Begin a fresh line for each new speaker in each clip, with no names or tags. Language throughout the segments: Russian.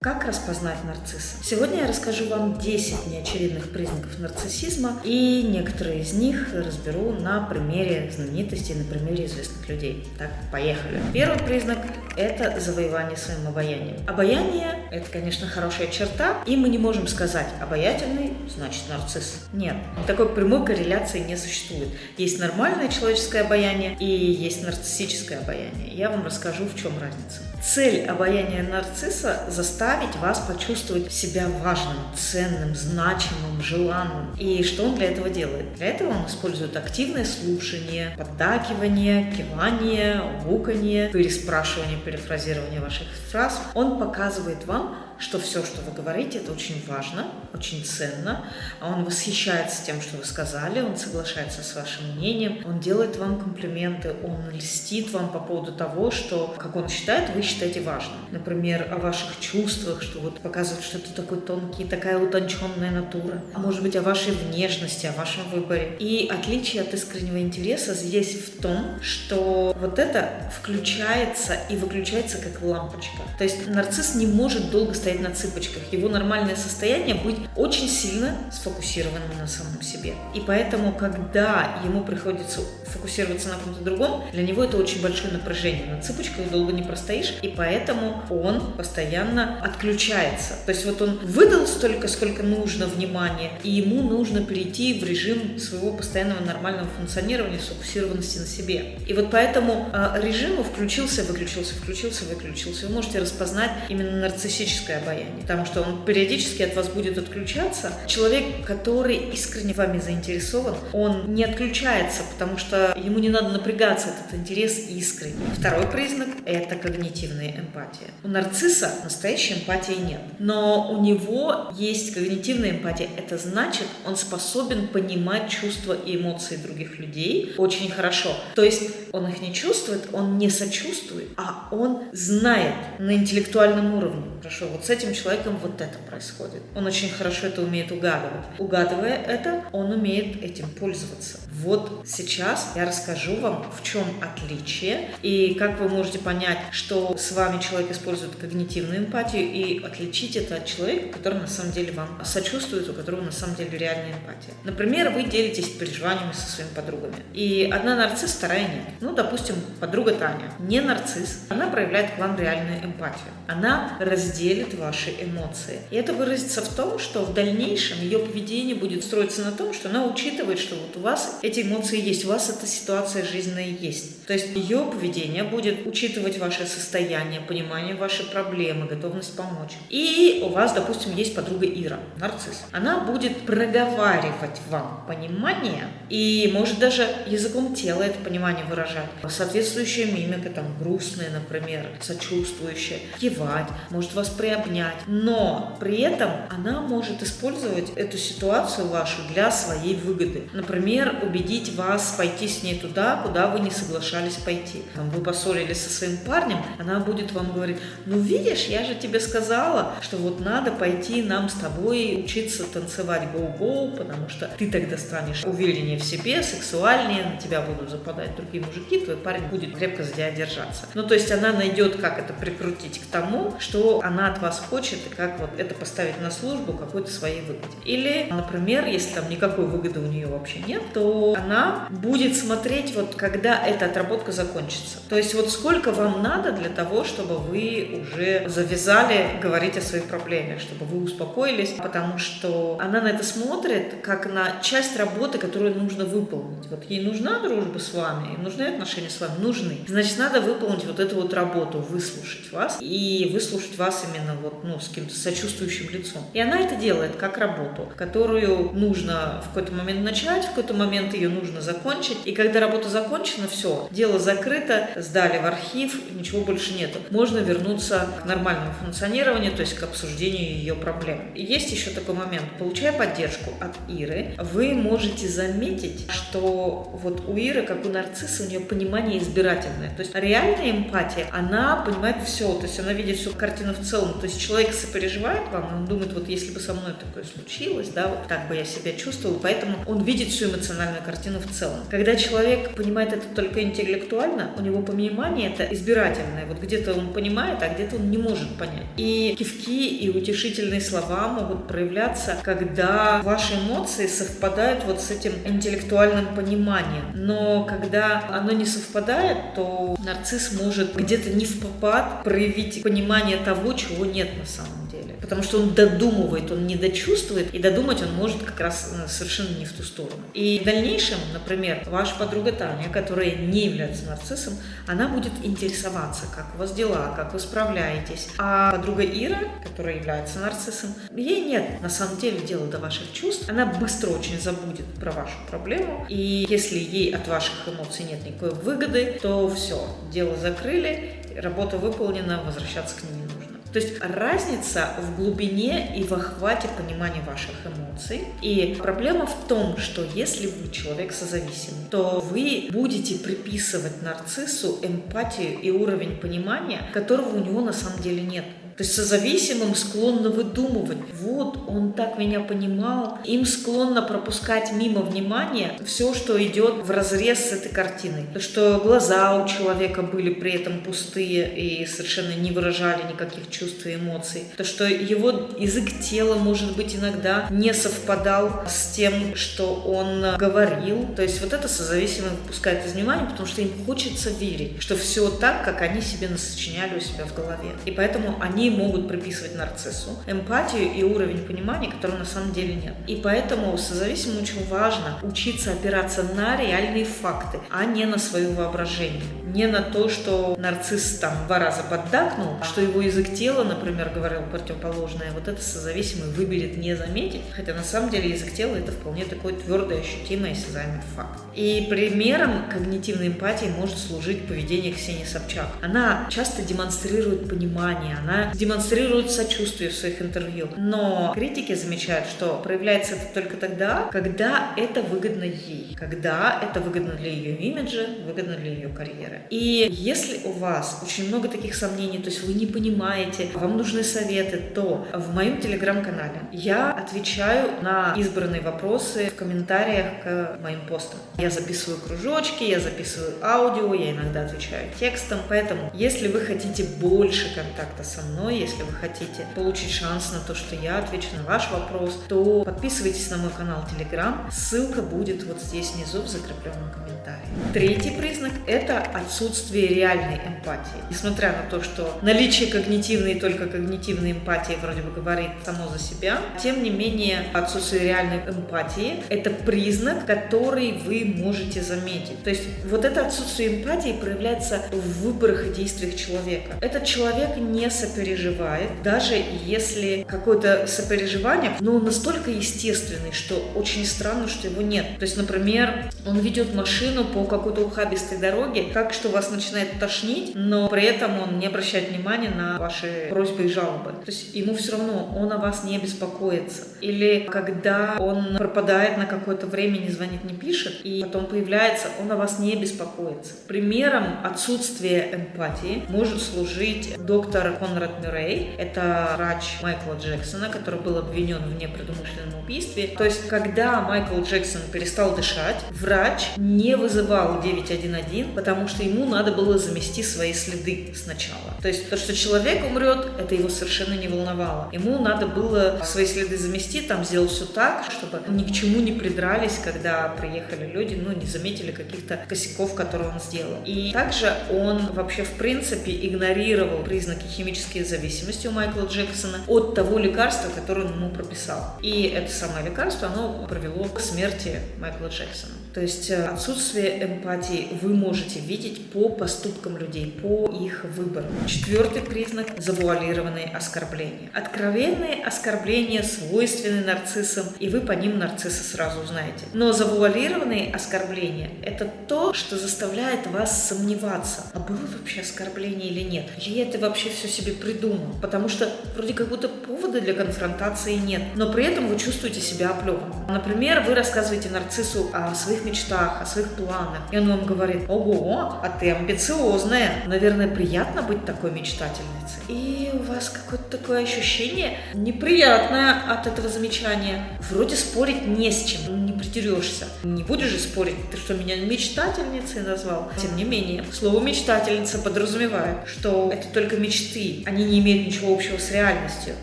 Как распознать нарцисса? Сегодня я расскажу вам 10 неочевидных признаков нарциссизма, и некоторые из них разберу на примере знаменитостей, на примере известных людей. Так, поехали. Первый признак – это завоевание своим обаянием. Обаяние – это, конечно, хорошая черта, и мы не можем сказать «обаятельный – значит нарцисс». Нет, такой прямой корреляции не существует. Есть нормальное человеческое обаяние и есть нарциссическое обаяние. Я вам расскажу, в чем разница. Цель обаяния нарцисса – заставить вас почувствовать себя важным, ценным, значимым, желанным. И что он для этого делает? Для этого он использует активное слушание, поддакивание, кивание, гуканье, переспрашивание, перефразирование ваших фраз. Он показывает вам, что все, что вы говорите, это очень важно, очень ценно. А он восхищается тем, что вы сказали, он соглашается с вашим мнением, он делает вам комплименты, он льстит вам по поводу того, что, как он считает, вы считаете важным. Например, о ваших чувствах, что вот показывает, что ты такой тонкий, такая утонченная натура. А может быть, о вашей внешности, о вашем выборе. И отличие от искреннего интереса здесь в том, что вот это включается и выключается как лампочка. То есть нарцисс не может долго стоять на цыпочках. Его нормальное состояние быть очень сильно сфокусированным на самом себе. И поэтому, когда ему приходится фокусироваться на ком-то другом, для него это очень большое напряжение. На цыпочках долго не простоишь, и поэтому он постоянно отключается. То есть вот он выдал столько, сколько нужно внимания, и ему нужно перейти в режим своего постоянного нормального функционирования, сфокусированности на себе. И вот поэтому э, режим включился, выключился, включился, выключился. Вы можете распознать именно нарциссическое обаяние, потому что он периодически от вас будет отключаться. Человек, который искренне вами заинтересован, он не отключается, потому что ему не надо напрягаться, этот интерес искренний. Второй признак – это когнитивная эмпатия. У нарцисса настоящей эмпатии нет, но у него есть когнитивная эмпатия. Это значит, он способен понимать чувства и эмоции других людей очень хорошо. То есть он их не чувствует, он не сочувствует, а он знает на интеллектуальном уровне. Хорошо, вот с этим человеком вот это происходит. Он очень хорошо это умеет угадывать. Угадывая это, он умеет этим пользоваться. Вот сейчас я расскажу вам, в чем отличие и как вы можете понять, что с вами человек использует когнитивную эмпатию и отличить это от человека, который на самом деле вам сочувствует, у которого на самом деле реальная эмпатия. Например, вы делитесь переживаниями со своими подругами. И одна нарцисс, вторая нет. Ну, допустим, подруга Таня не нарцисс, она проявляет к вам реальную эмпатию. Она разделит ваши эмоции. И это выразится в том, что в дальнейшем ее поведение будет строиться на том, что она учитывает, что вот у вас эти эмоции есть, у вас эта ситуация жизненная есть. То есть ее поведение будет учитывать ваше состояние, понимание вашей проблемы, готовность помочь. И у вас, допустим, есть подруга Ира, нарцисс. Она будет проговаривать вам понимание и может даже языком тела это понимание выражать. Соответствующая мимика, там, грустная, например, сочувствующая, кивать, может вас приобнять обнять. Но при этом она может использовать эту ситуацию вашу для своей выгоды. Например, убедить вас пойти с ней туда, куда вы не соглашались пойти. Там, вы поссорились со своим парнем, она будет вам говорить, ну видишь, я же тебе сказала, что вот надо пойти нам с тобой учиться танцевать гоу-гоу, потому что ты тогда станешь увереннее в себе, сексуальнее, на тебя будут западать другие мужики, твой парень будет крепко за тебя держаться. Ну, то есть она найдет, как это прикрутить к тому, что она от вас хочет и как вот это поставить на службу какой-то своей выгоде. Или, например, если там никакой выгоды у нее вообще нет, то она будет смотреть вот когда эта отработка закончится. То есть вот сколько вам надо для того, чтобы вы уже завязали говорить о своей проблеме, чтобы вы успокоились, потому что она на это смотрит как на часть работы, которую нужно выполнить. Вот ей нужна дружба с вами, ей нужны отношения с вами, нужны. Значит, надо выполнить вот эту вот работу, выслушать вас и выслушать вас именно вот вот, ну, с каким-то сочувствующим лицом. И она это делает как работу, которую нужно в какой-то момент начать, в какой-то момент ее нужно закончить. И когда работа закончена, все, дело закрыто, сдали в архив, ничего больше нету. Можно вернуться к нормальному функционированию, то есть к обсуждению ее проблем. И есть еще такой момент. Получая поддержку от Иры, вы можете заметить, что вот у Иры, как у нарцисса, у нее понимание избирательное. То есть реальная эмпатия, она понимает все, то есть она видит всю картину в целом. То есть человек сопереживает вам, он думает, вот если бы со мной такое случилось, да, вот так бы я себя чувствовал, поэтому он видит всю эмоциональную картину в целом. Когда человек понимает это только интеллектуально, у него понимание это избирательное. Вот где-то он понимает, а где-то он не может понять. И кивки и утешительные слова могут проявляться, когда ваши эмоции совпадают вот с этим интеллектуальным пониманием. Но когда оно не совпадает, то нарцисс может где-то не в попад проявить понимание того, чего нет на самом деле. Потому что он додумывает, он не дочувствует, и додумать он может как раз э, совершенно не в ту сторону. И в дальнейшем, например, ваша подруга Таня, которая не является нарциссом, она будет интересоваться, как у вас дела, как вы справляетесь. А подруга Ира, которая является нарциссом, ей нет на самом деле дела до ваших чувств. Она быстро очень забудет про вашу проблему. И если ей от ваших эмоций нет никакой выгоды, то все, дело закрыли, работа выполнена, возвращаться к ней не нужно. То есть разница в глубине и в охвате понимания ваших эмоций. И проблема в том, что если вы человек созависимый, то вы будете приписывать нарциссу эмпатию и уровень понимания, которого у него на самом деле нет. То есть созависимым склонно выдумывать. Вот, он так меня понимал. Им склонно пропускать мимо внимания все, что идет в разрез с этой картиной. То, что глаза у человека были при этом пустые и совершенно не выражали никаких чувств и эмоций. То, что его язык тела, может быть, иногда не совпадал с тем, что он говорил. То есть вот это созависимым выпускает из внимания, потому что им хочется верить, что все так, как они себе насочиняли у себя в голове. И поэтому они могут приписывать нарциссу эмпатию и уровень понимания, которого на самом деле нет. И поэтому созависимым очень важно учиться опираться на реальные факты, а не на свое воображение. Не на то, что нарцисс там два раза поддакнул, что его язык тела, например, говорил противоположное. Вот это созависимый выберет не заметить, хотя на самом деле язык тела это вполне такой твердый, ощутимый, осязаемый факт. И примером когнитивной эмпатии может служить поведение Ксении Собчак. Она часто демонстрирует понимание, она демонстрирует сочувствие в своих интервью. Но критики замечают, что проявляется это только тогда, когда это выгодно ей, когда это выгодно для ее имиджа, выгодно для ее карьеры. И если у вас очень много таких сомнений, то есть вы не понимаете, вам нужны советы, то в моем телеграм-канале я отвечаю на избранные вопросы в комментариях к моим постам. Я записываю кружочки, я записываю аудио, я иногда отвечаю текстом. Поэтому, если вы хотите больше контакта со мной. Если вы хотите получить шанс на то, что я отвечу на ваш вопрос, то подписывайтесь на мой канал Telegram. Ссылка будет вот здесь внизу в закрепленном комментарии. Третий признак – это отсутствие реальной эмпатии. Несмотря на то, что наличие когнитивной и только когнитивной эмпатии вроде бы говорит само за себя, тем не менее отсутствие реальной эмпатии – это признак, который вы можете заметить. То есть вот это отсутствие эмпатии проявляется в выборах и действиях человека. Этот человек не сопереживает переживает, даже если какое-то сопереживание, но настолько естественный, что очень странно, что его нет. То есть, например, он ведет машину по какой-то ухабистой дороге, так что вас начинает тошнить, но при этом он не обращает внимания на ваши просьбы и жалобы. То есть ему все равно, он о вас не беспокоится. Или когда он пропадает на какое-то время, не звонит, не пишет, и потом появляется, он о вас не беспокоится. Примером отсутствия эмпатии может служить доктор Конрад Мюррей. Это врач Майкла Джексона, который был обвинен в непредумышленном убийстве. То есть, когда Майкл Джексон перестал дышать, врач не вызывал 911, потому что ему надо было замести свои следы сначала. То есть, то, что человек умрет, это его совершенно не волновало. Ему надо было свои следы замести, там сделать все так, чтобы ни к чему не придрались, когда приехали люди, ну, не заметили каких-то косяков, которые он сделал. И также он вообще, в принципе, игнорировал признаки химические зависимости у Майкла Джексона от того лекарства, которое он ему прописал. И это самое лекарство, оно привело к смерти Майкла Джексона. То есть э, отсутствие эмпатии вы можете видеть по поступкам людей, по их выборам. Четвертый признак – завуалированные оскорбления. Откровенные оскорбления свойственны нарциссам, и вы по ним нарцисса сразу узнаете. Но завуалированные оскорбления – это то, что заставляет вас сомневаться, а было вообще оскорбление или нет. Я это вообще все себе придумал. Потому что вроде как будто повода для конфронтации нет, но при этом вы чувствуете себя оплеванным. Например, вы рассказываете нарциссу о своих мечтах, о своих планах. И он вам говорит, ого, а ты амбициозная. Наверное, приятно быть такой мечтательницей. И у вас какое-то такое ощущение неприятное от этого замечания. Вроде спорить не с чем, не придерешься. Не будешь же спорить, ты что, меня мечтательницей назвал? Тем не менее, слово мечтательница подразумевает, что это только мечты, они не имеют ничего общего с реальностью.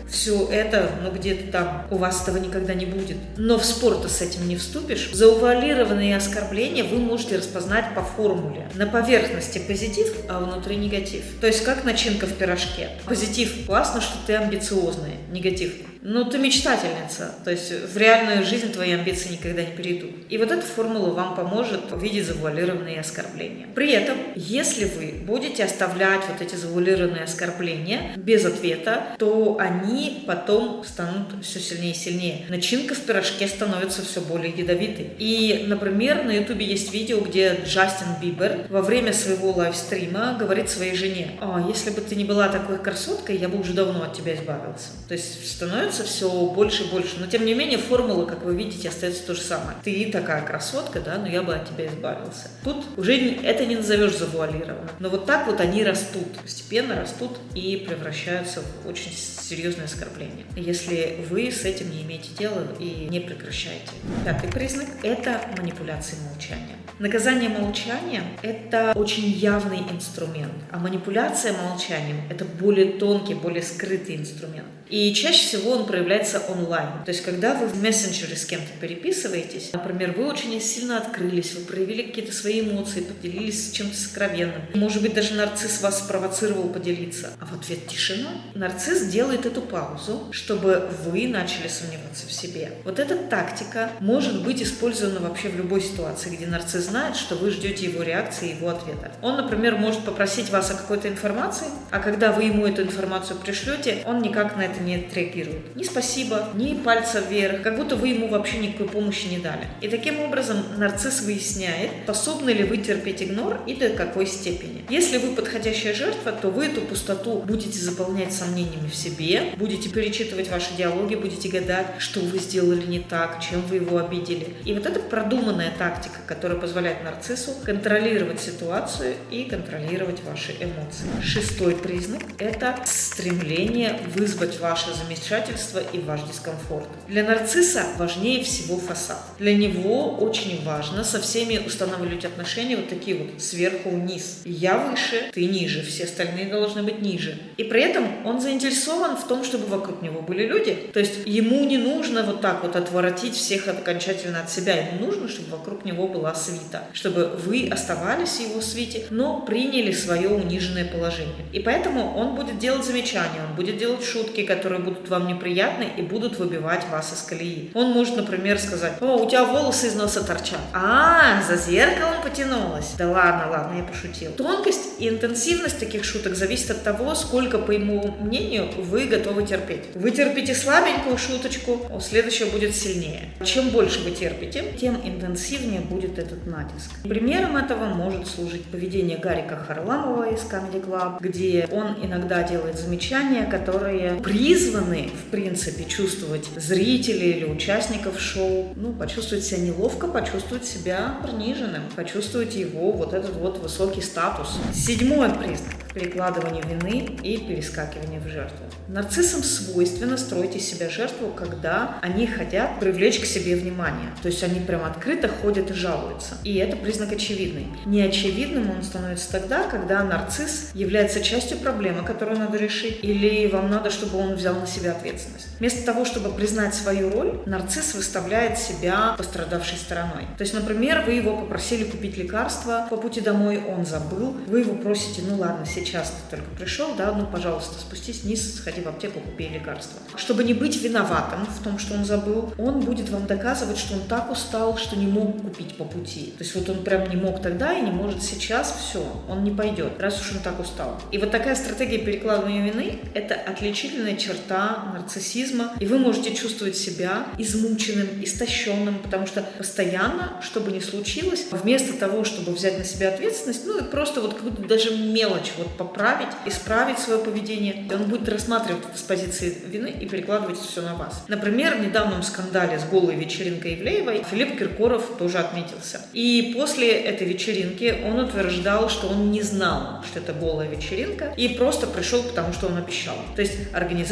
Все это, ну где-то там, у вас этого никогда не будет. Но в спор с этим не вступишь. Заувалированные оскорбления вы можете распознать по формуле. На поверхности позитив, а внутри негатив. То есть как начинка в пирожке. Позитив классно, что ты амбициозный. Негатив ну, ты мечтательница, то есть в реальную жизнь твои амбиции никогда не перейдут. И вот эта формула вам поможет увидеть завуалированные оскорбления. При этом, если вы будете оставлять вот эти завуалированные оскорбления без ответа, то они потом станут все сильнее и сильнее. Начинка в пирожке становится все более ядовитой. И, например, на ютубе есть видео, где Джастин Бибер во время своего лайвстрима говорит своей жене, «А, если бы ты не была такой красоткой, я бы уже давно от тебя избавился. То есть становится становится все больше и больше. Но тем не менее формула, как вы видите, остается то же самое. Ты такая красотка, да, но я бы от тебя избавился. Тут уже это не назовешь завуалированно. Но вот так вот они растут, постепенно растут и превращаются в очень серьезное оскорбление. Если вы с этим не имеете дела и не прекращаете. Пятый признак – это манипуляции молчанием. Наказание молчанием – это очень явный инструмент, а манипуляция молчанием – это более тонкий, более скрытый инструмент. И чаще всего он проявляется онлайн. То есть, когда вы в мессенджере с кем-то переписываетесь, например, вы очень сильно открылись, вы проявили какие-то свои эмоции, поделились чем-то сокровенным. Может быть, даже нарцисс вас спровоцировал поделиться. А в ответ тишина. Нарцисс делает эту паузу, чтобы вы начали сомневаться в себе. Вот эта тактика может быть использована вообще в любой ситуации, где нарцисс знает, что вы ждете его реакции, его ответа. Он, например, может попросить вас о какой-то информации, а когда вы ему эту информацию пришлете, он никак на это не отреагирует. Ни спасибо, ни пальца вверх, как будто вы ему вообще никакой помощи не дали. И таким образом нарцисс выясняет, способны ли вы терпеть игнор и до какой степени. Если вы подходящая жертва, то вы эту пустоту будете заполнять сомнениями в себе, будете перечитывать ваши диалоги, будете гадать, что вы сделали не так, чем вы его обидели. И вот это продуманная тактика, которая позволяет нарциссу контролировать ситуацию и контролировать ваши эмоции. Шестой признак – это стремление вызвать ваше замешательство и ваш дискомфорт. Для нарцисса важнее всего фасад. Для него очень важно со всеми устанавливать отношения вот такие вот сверху вниз. Я выше, ты ниже, все остальные должны быть ниже. И при этом он заинтересован в том, чтобы вокруг него были люди. То есть ему не нужно вот так вот отворотить всех окончательно от себя. Ему нужно, чтобы вокруг него была свита чтобы вы оставались в его свите, но приняли свое униженное положение. И поэтому он будет делать замечания, он будет делать шутки, которые будут вам неприятны и будут выбивать вас из колеи. Он может, например, сказать, о, у тебя волосы из носа торчат. А, за зеркалом потянулась. Да ладно, ладно, я пошутил. Тонкость и интенсивность таких шуток зависит от того, сколько, по его мнению, вы готовы терпеть. Вы терпите слабенькую шуточку, следующая будет сильнее. Чем больше вы терпите, тем интенсивнее будет этот натиск. Примером этого может служить поведение Гарика Харламова из Comedy Club, где он иногда делает замечания, которые призваны, в принципе, чувствовать зрителей или участников шоу, ну, почувствовать себя неловко, почувствовать себя приниженным, почувствовать его вот этот вот высокий статус. Седьмой признак перекладывание вины и перескакивание в жертву. Нарциссам свойственно строить из себя жертву, когда они хотят привлечь к себе внимание. То есть они прям открыто ходят и жалуются. И это признак очевидный. Неочевидным он становится тогда, когда нарцисс является частью проблемы, которую надо решить, или вам надо, чтобы он взял на себя ответственность. Вместо того, чтобы признать свою роль, нарцисс выставляет себя пострадавшей стороной. То есть, например, вы его попросили купить лекарство, по пути домой он забыл, вы его просите, ну ладно, сейчас ты только пришел, да, ну, пожалуйста, спустись вниз, сходи в аптеку, купи лекарство. Чтобы не быть виноватым в том, что он забыл, он будет вам доказывать, что он так устал, что не мог купить по пути. То есть вот он прям не мог тогда и не может сейчас, все, он не пойдет, раз уж он так устал. И вот такая стратегия перекладывания вины – это отличительная черта нарциссизма, и вы можете чувствовать себя измученным, истощенным, потому что постоянно, что бы ни случилось, вместо того, чтобы взять на себя ответственность, ну и просто вот какую-то даже мелочь, вот поправить, исправить свое поведение. Он будет рассматривать это с позиции вины и перекладывать все на вас. Например, в недавнем скандале с голой вечеринкой Ивлеевой Филипп Киркоров тоже отметился. И после этой вечеринки он утверждал, что он не знал, что это голая вечеринка, и просто пришел, потому что он обещал. То есть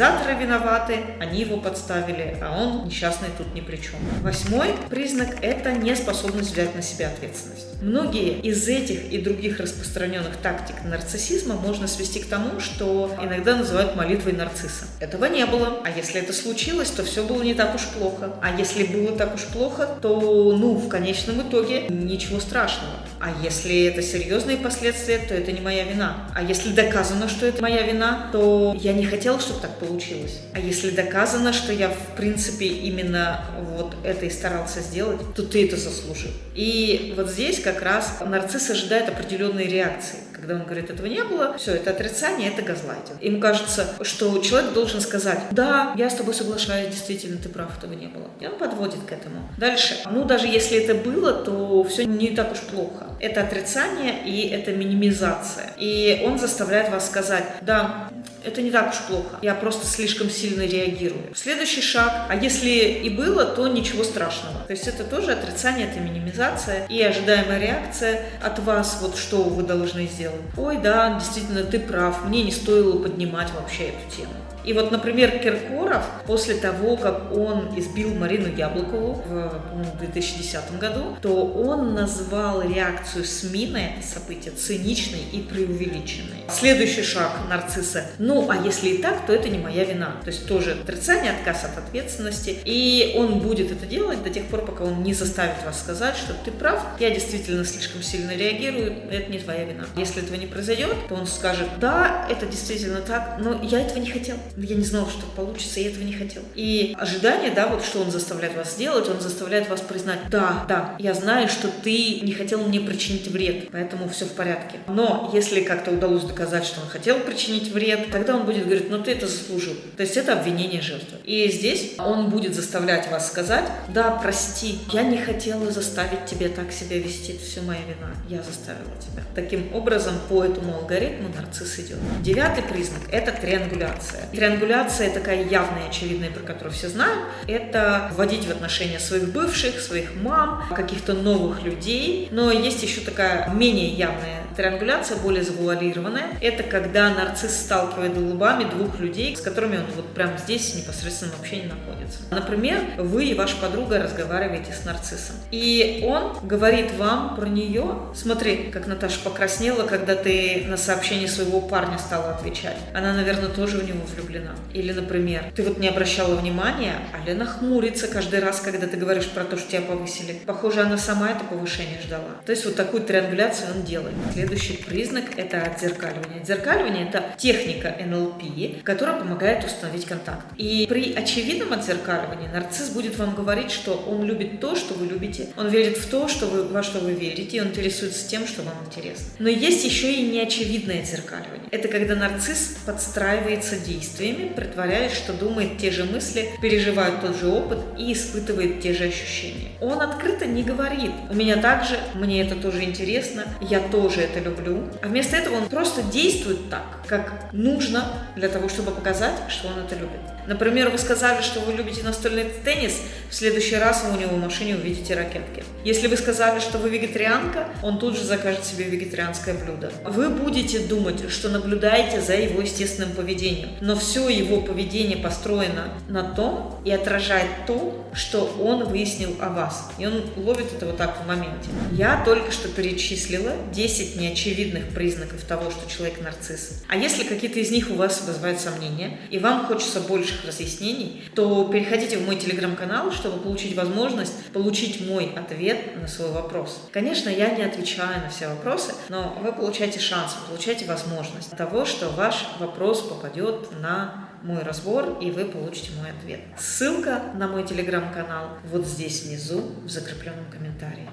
организаторы виноваты, они его подставили, а он несчастный тут ни при чем. Восьмой признак – это неспособность взять на себя ответственность. Многие из этих и других распространенных тактик нарциссизма можно свести к тому, что иногда называют молитвой нарцисса. Этого не было. А если это случилось, то все было не так уж плохо. А если было так уж плохо, то, ну, в конечном итоге ничего страшного. А если это серьезные последствия, то это не моя вина. А если доказано, что это моя вина, то я не хотела, чтобы так получилось. А если доказано, что я, в принципе, именно вот это и старался сделать, то ты это заслужил. И вот здесь как раз нарцисс ожидает определенной реакции. Когда он говорит, этого не было, все, это отрицание, это газлайтинг. Ему кажется, что человек должен сказать, да, я с тобой соглашаюсь, действительно, ты прав, этого не было. И он подводит к этому. Дальше. Ну, даже если это было, то все не так уж плохо. Это отрицание и это минимизация. И он заставляет вас сказать, да, это не так уж плохо. Я просто слишком сильно реагирую. Следующий шаг. А если и было, то ничего страшного. То есть это тоже отрицание, это минимизация и ожидаемая реакция от вас, вот что вы должны сделать. Ой, да, действительно, ты прав, мне не стоило поднимать вообще эту тему. И вот, например, Киркоров после того, как он избил Марину Яблокову в 2010 году, то он назвал реакцию СМИ на это событие циничной и преувеличенной. Следующий шаг нарцисса. Ну, а если и так, то это не моя вина. То есть тоже отрицание, отказ от ответственности. И он будет это делать до тех пор, пока он не заставит вас сказать, что ты прав, я действительно слишком сильно реагирую, это не твоя вина. Если этого не произойдет, то он скажет, да, это действительно так, но я этого не хотел я не знала, что получится, я этого не хотел. И ожидание, да, вот что он заставляет вас сделать, он заставляет вас признать, да, да, я знаю, что ты не хотел мне причинить вред, поэтому все в порядке. Но если как-то удалось доказать, что он хотел причинить вред, тогда он будет говорить, ну ты это заслужил. То есть это обвинение жертвы. И здесь он будет заставлять вас сказать, да, прости, я не хотела заставить тебя так себя вести, это все моя вина, я заставила тебя. Таким образом, по этому алгоритму нарцисс идет. Девятый признак – это триангуляция. Триангуляция такая явная, очевидная, про которую все знают. Это вводить в отношения своих бывших, своих мам, каких-то новых людей. Но есть еще такая менее явная Триангуляция более завуалированная. Это когда нарцисс сталкивает лбами двух людей, с которыми он вот прямо здесь непосредственно вообще не находится. Например, вы и ваша подруга разговариваете с нарциссом. И он говорит вам про нее. Смотри, как Наташа покраснела, когда ты на сообщение своего парня стала отвечать. Она, наверное, тоже в него влюблена. Или, например, ты вот не обращала внимания, а Лена хмурится каждый раз, когда ты говоришь про то, что тебя повысили. Похоже, она сама это повышение ждала. То есть вот такую триангуляцию он делает. Следующий признак – это отзеркаливание. Отзеркаливание – это техника НЛП, которая помогает установить контакт. И при очевидном отзеркаливании нарцисс будет вам говорить, что он любит то, что вы любите, он верит в то, что вы, во что вы верите, и он интересуется тем, что вам интересно. Но есть еще и неочевидное отзеркаливание. Это когда нарцисс подстраивается действиями, притворяясь, что думает те же мысли, переживает тот же опыт и испытывает те же ощущения. Он открыто не говорит «у меня также, мне это тоже интересно, я тоже это это люблю. А вместо этого он просто действует так, как нужно для того, чтобы показать, что он это любит. Например, вы сказали, что вы любите настольный теннис, в следующий раз вы у него в машине увидите ракетки. Если вы сказали, что вы вегетарианка, он тут же закажет себе вегетарианское блюдо. Вы будете думать, что наблюдаете за его естественным поведением, но все его поведение построено на том и отражает то, что он выяснил о вас. И он ловит это вот так в моменте. Я только что перечислила 10 неочевидных признаков того, что человек нарцисс. А если какие-то из них у вас вызывают сомнения, и вам хочется больших разъяснений, то переходите в мой телеграм-канал, чтобы получить возможность получить мой ответ на свой вопрос. Конечно, я не отвечаю на все вопросы, но вы получаете шанс, вы получаете возможность того, что ваш вопрос попадет на мой разбор, и вы получите мой ответ. Ссылка на мой телеграм-канал вот здесь внизу в закрепленном комментарии.